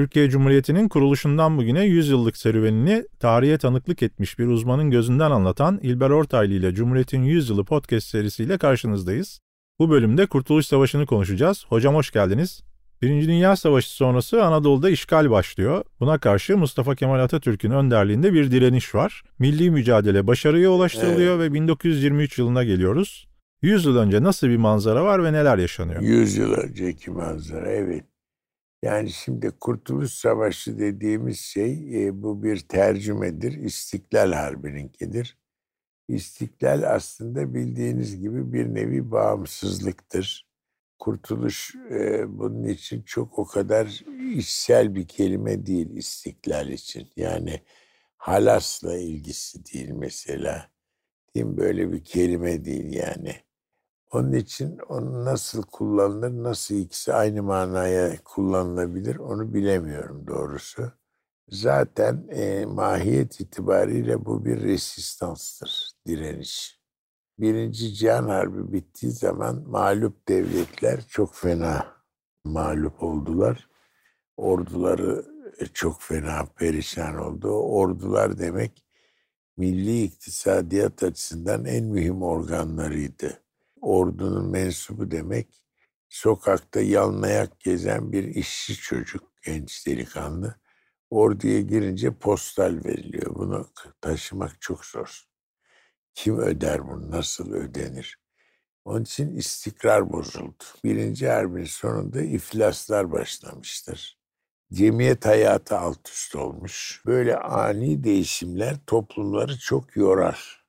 Türkiye Cumhuriyeti'nin kuruluşundan bugüne 100 yıllık serüvenini tarihe tanıklık etmiş bir uzmanın gözünden anlatan İlber Ortaylı ile Cumhuriyet'in 100 yılı podcast serisiyle karşınızdayız. Bu bölümde Kurtuluş Savaşı'nı konuşacağız. Hocam hoş geldiniz. Birinci Dünya Savaşı sonrası Anadolu'da işgal başlıyor. Buna karşı Mustafa Kemal Atatürk'ün önderliğinde bir direniş var. Milli mücadele başarıya ulaştırılıyor evet. ve 1923 yılına geliyoruz. 100 yıl önce nasıl bir manzara var ve neler yaşanıyor? 100 yıl önceki manzara evet. Yani şimdi Kurtuluş Savaşı dediğimiz şey e, bu bir tercümedir. İstiklal Harbi'ninkidir. İstiklal aslında bildiğiniz gibi bir nevi bağımsızlıktır. Kurtuluş e, bunun için çok o kadar içsel bir kelime değil istiklal için. Yani halasla ilgisi değil mesela. Değil mi? Böyle bir kelime değil yani. Onun için onu nasıl kullanılır, nasıl ikisi aynı manaya kullanılabilir onu bilemiyorum doğrusu. Zaten e, mahiyet itibariyle bu bir resistanstır, direniş. Birinci Cihan Harbi bittiği zaman mağlup devletler çok fena mağlup oldular. Orduları e, çok fena perişan oldu. ordular demek milli iktisadiyat açısından en mühim organlarıydı ordunun mensubu demek sokakta yalnayak gezen bir işçi çocuk, genç delikanlı. Orduya girince postal veriliyor. Bunu taşımak çok zor. Kim öder bunu? Nasıl ödenir? Onun için istikrar bozuldu. Birinci harbin sonunda iflaslar başlamıştır. Cemiyet hayatı alt üst olmuş. Böyle ani değişimler toplumları çok yorar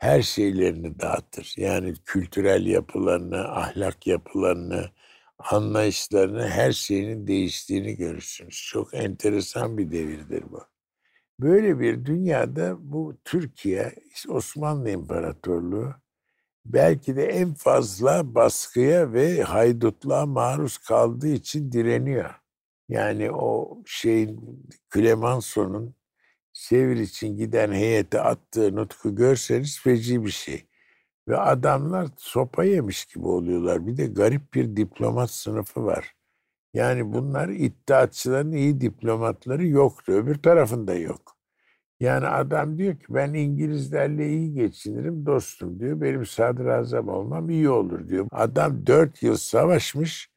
her şeylerini dağıtır. Yani kültürel yapılarını, ahlak yapılarını, anlayışlarını, her şeyinin değiştiğini görürsünüz. Çok enteresan bir devirdir bu. Böyle bir dünyada bu Türkiye, Osmanlı İmparatorluğu belki de en fazla baskıya ve haydutluğa maruz kaldığı için direniyor. Yani o şeyin Clemenceau'nun Sevir için giden heyete attığı nutku görseniz feci bir şey. Ve adamlar sopa yemiş gibi oluyorlar. Bir de garip bir diplomat sınıfı var. Yani bunlar iddiatçıların iyi diplomatları yoktu. Öbür tarafında yok. Yani adam diyor ki ben İngilizlerle iyi geçinirim dostum diyor. Benim sadrazam olmam iyi olur diyor. Adam dört yıl savaşmış.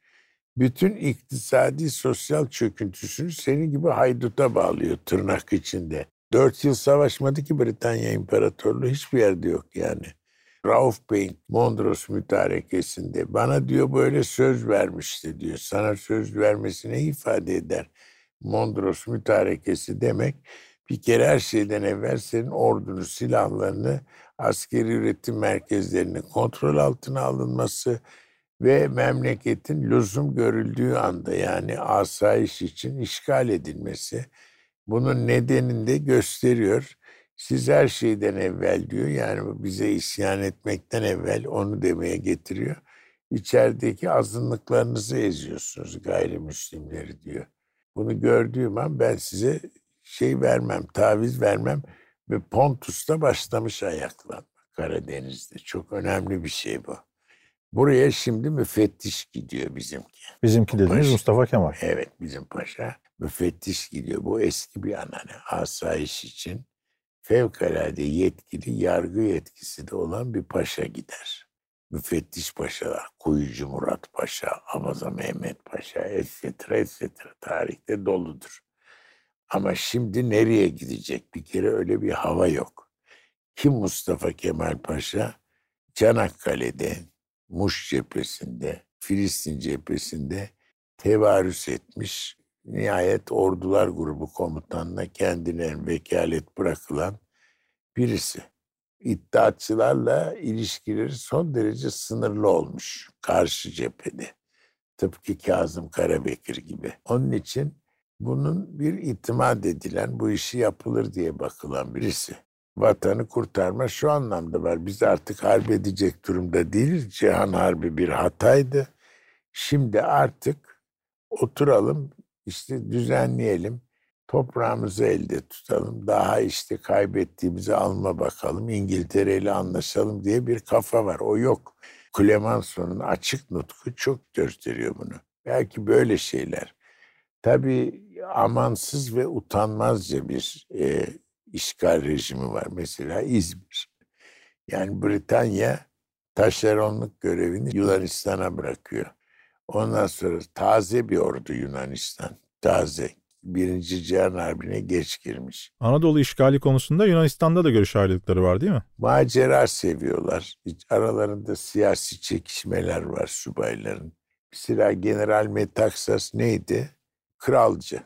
Bütün iktisadi sosyal çöküntüsünü senin gibi hayduta bağlıyor tırnak içinde. Dört yıl savaşmadı ki Britanya İmparatorluğu hiçbir yerde yok yani. Rauf Bey'in Mondros mütarekesinde bana diyor böyle söz vermişti diyor. Sana söz vermesine ifade eder. Mondros mütarekesi demek bir kere her şeyden evvel senin ordunu, silahlarını, askeri üretim merkezlerini kontrol altına alınması ve memleketin lüzum görüldüğü anda yani asayiş için işgal edilmesi bunun nedenini de gösteriyor. Siz her şeyden evvel diyor. Yani bize isyan etmekten evvel onu demeye getiriyor. İçerideki azınlıklarınızı eziyorsunuz gayrimüslimleri diyor. Bunu gördüğüm an ben size şey vermem, taviz vermem ve Pontus'ta başlamış ayaklanma Karadeniz'de. Çok önemli bir şey bu. Buraya şimdi müfettiş gidiyor bizimki. Bizimki dediğiniz. Mustafa Kemal. Evet bizim paşa müfettiş gidiyor. Bu eski bir anane. Asayiş için fevkalade yetkili yargı yetkisi de olan bir paşa gider. Müfettiş paşalar, Kuyucu Murat Paşa, Amaza Mehmet Paşa, etc. etc. tarihte doludur. Ama şimdi nereye gidecek? Bir kere öyle bir hava yok. Kim Mustafa Kemal Paşa? Çanakkale'de, Muş cephesinde, Filistin cephesinde tevarüs etmiş, nihayet ordular grubu komutanına kendine vekalet bırakılan birisi. İddiatçılarla ilişkileri son derece sınırlı olmuş karşı cephede. Tıpkı Kazım Karabekir gibi. Onun için bunun bir itimat edilen, bu işi yapılır diye bakılan birisi. Vatanı kurtarma şu anlamda var. Biz artık harp edecek durumda değiliz. Cihan Harbi bir hataydı. Şimdi artık oturalım, işte düzenleyelim. Toprağımızı elde tutalım. Daha işte kaybettiğimizi alma bakalım. İngiltere ile anlaşalım diye bir kafa var. O yok. Clemenceau'nun açık nutku çok gösteriyor bunu. Belki böyle şeyler. Tabii amansız ve utanmazca bir e, işgal rejimi var. Mesela İzmir. Yani Britanya taşeronluk görevini Yunanistan'a bırakıyor. Ondan sonra taze bir ordu Yunanistan. Taze. Birinci Cihan Harbi'ne geç girmiş. Anadolu işgali konusunda Yunanistan'da da görüş ayrılıkları var değil mi? Macera seviyorlar. Aralarında siyasi çekişmeler var subayların. Mesela General Metaxas neydi? Kralcı.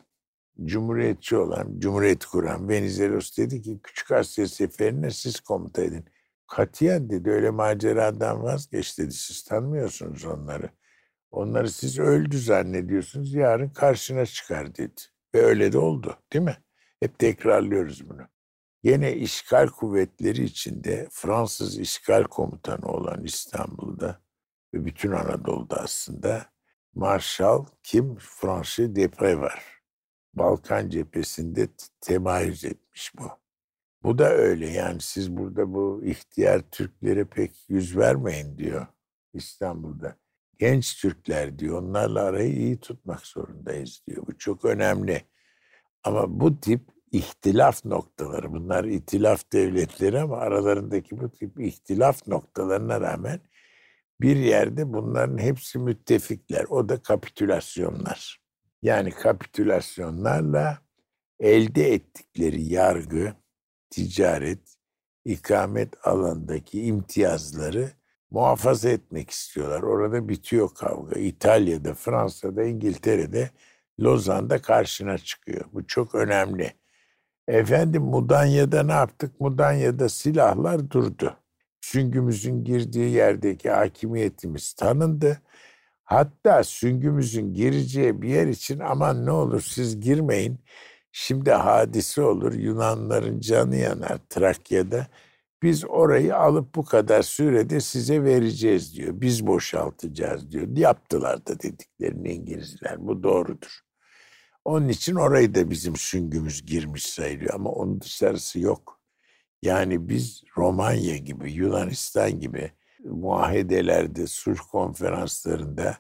Cumhuriyetçi olan, Cumhuriyet kuran Venizelos dedi ki Küçük Asya seferine siz komuta edin. Katiyen dedi öyle maceradan vazgeç dedi. Siz tanımıyorsunuz onları. Onları siz öldü zannediyorsunuz. Yarın karşına çıkar dedi. Ve öyle de oldu değil mi? Hep tekrarlıyoruz bunu. Yine işgal kuvvetleri içinde Fransız işgal komutanı olan İstanbul'da ve bütün Anadolu'da aslında Marshal kim? Franche Depre var. Balkan cephesinde temayüz etmiş bu. Bu da öyle yani siz burada bu ihtiyar Türklere pek yüz vermeyin diyor İstanbul'da. Genç Türkler diyor onlarla arayı iyi tutmak zorundayız diyor. Bu çok önemli. Ama bu tip ihtilaf noktaları bunlar itilaf devletleri ama aralarındaki bu tip ihtilaf noktalarına rağmen bir yerde bunların hepsi müttefikler. O da kapitülasyonlar. Yani kapitülasyonlarla elde ettikleri yargı, ticaret, ikamet alandaki imtiyazları muhafaza etmek istiyorlar. Orada bitiyor kavga. İtalya'da, Fransa'da, İngiltere'de, Lozan'da karşına çıkıyor. Bu çok önemli. Efendim Mudanya'da ne yaptık? Mudanya'da silahlar durdu. Süngümüzün girdiği yerdeki hakimiyetimiz tanındı. Hatta süngümüzün gireceği bir yer için aman ne olur siz girmeyin. Şimdi hadise olur Yunanların canı yanar Trakya'da. Biz orayı alıp bu kadar sürede size vereceğiz diyor. Biz boşaltacağız diyor. Yaptılar da dediklerini İngilizler. Bu doğrudur. Onun için orayı da bizim süngümüz girmiş sayılıyor ama onun dışarısı yok. Yani biz Romanya gibi, Yunanistan gibi muahedelerde, sulh konferanslarında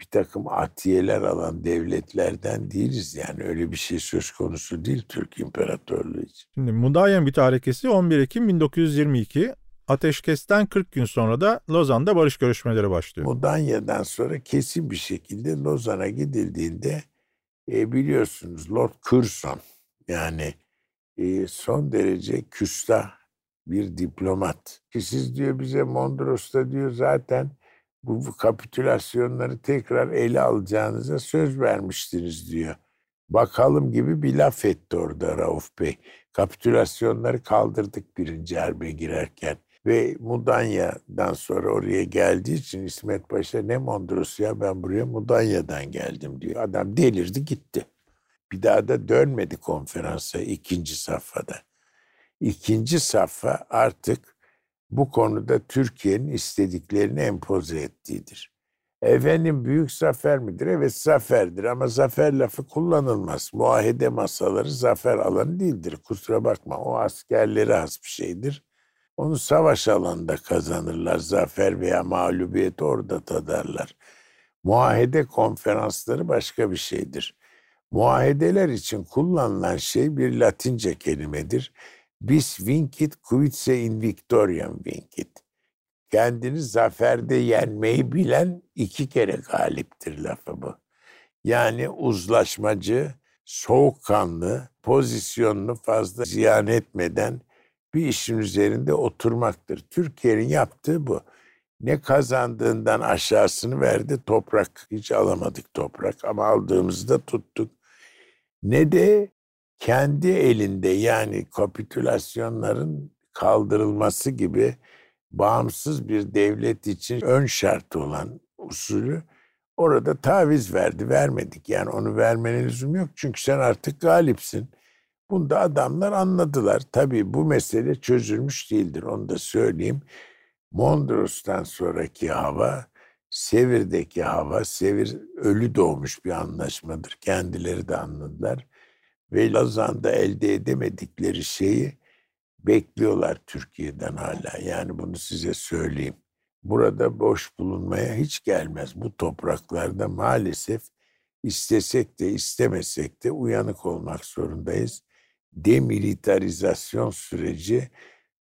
bir takım atiyeler alan devletlerden değiliz. Yani öyle bir şey söz konusu değil Türk İmparatorluğu için. Şimdi Mudanya mütarekesi 11 Ekim 1922. Ateşkesten 40 gün sonra da Lozan'da barış görüşmeleri başlıyor. Mudanya'dan sonra kesin bir şekilde Lozan'a gidildiğinde e, biliyorsunuz Lord Curzon yani e, son derece küstah bir diplomat. Ki siz diyor bize Mondros'ta diyor zaten bu kapitülasyonları tekrar ele alacağınıza söz vermiştiniz diyor. Bakalım gibi bir laf etti orada Rauf Bey. Kapitülasyonları kaldırdık birinci harbe girerken. Ve Mudanya'dan sonra oraya geldiği için İsmet Paşa ne Mondros ya ben buraya Mudanya'dan geldim diyor. Adam delirdi gitti. Bir daha da dönmedi konferansa ikinci safhada. İkinci safha artık bu konuda Türkiye'nin istediklerini empoze ettiğidir. Efendim büyük zafer midir? Evet zaferdir ama zafer lafı kullanılmaz. Muahede masaları zafer alanı değildir. Kusura bakma o askerlere has bir şeydir. Onu savaş alanında kazanırlar. Zafer veya mağlubiyet orada tadarlar. Muahede konferansları başka bir şeydir. Muahedeler için kullanılan şey bir Latince kelimedir. Bis vincit quidse in victoriam vincit. Kendini zaferde yenmeyi bilen iki kere galiptir lafı bu. Yani uzlaşmacı, soğukkanlı, pozisyonunu fazla ziyan etmeden bir işin üzerinde oturmaktır. Türkiye'nin yaptığı bu. Ne kazandığından aşağısını verdi toprak. Hiç alamadık toprak ama aldığımızda tuttuk. Ne de kendi elinde yani kapitülasyonların kaldırılması gibi bağımsız bir devlet için ön şart olan usulü orada taviz verdi. Vermedik yani onu vermenin lüzum yok çünkü sen artık galipsin. Bunu da adamlar anladılar. Tabii bu mesele çözülmüş değildir onu da söyleyeyim. Mondros'tan sonraki hava Sevir'deki hava, Sevir ölü doğmuş bir anlaşmadır. Kendileri de anladılar ve Lozan'da elde edemedikleri şeyi bekliyorlar Türkiye'den hala. Yani bunu size söyleyeyim. Burada boş bulunmaya hiç gelmez. Bu topraklarda maalesef istesek de istemesek de uyanık olmak zorundayız. Demilitarizasyon süreci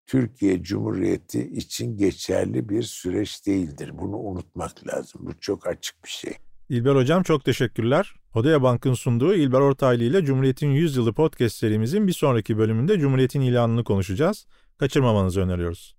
Türkiye Cumhuriyeti için geçerli bir süreç değildir. Bunu unutmak lazım. Bu çok açık bir şey. İlber Hocam çok teşekkürler. Odaya Bank'ın sunduğu İlber Ortaylı ile Cumhuriyet'in 100 Yılı podcast serimizin bir sonraki bölümünde Cumhuriyet'in ilanını konuşacağız. Kaçırmamanızı öneriyoruz.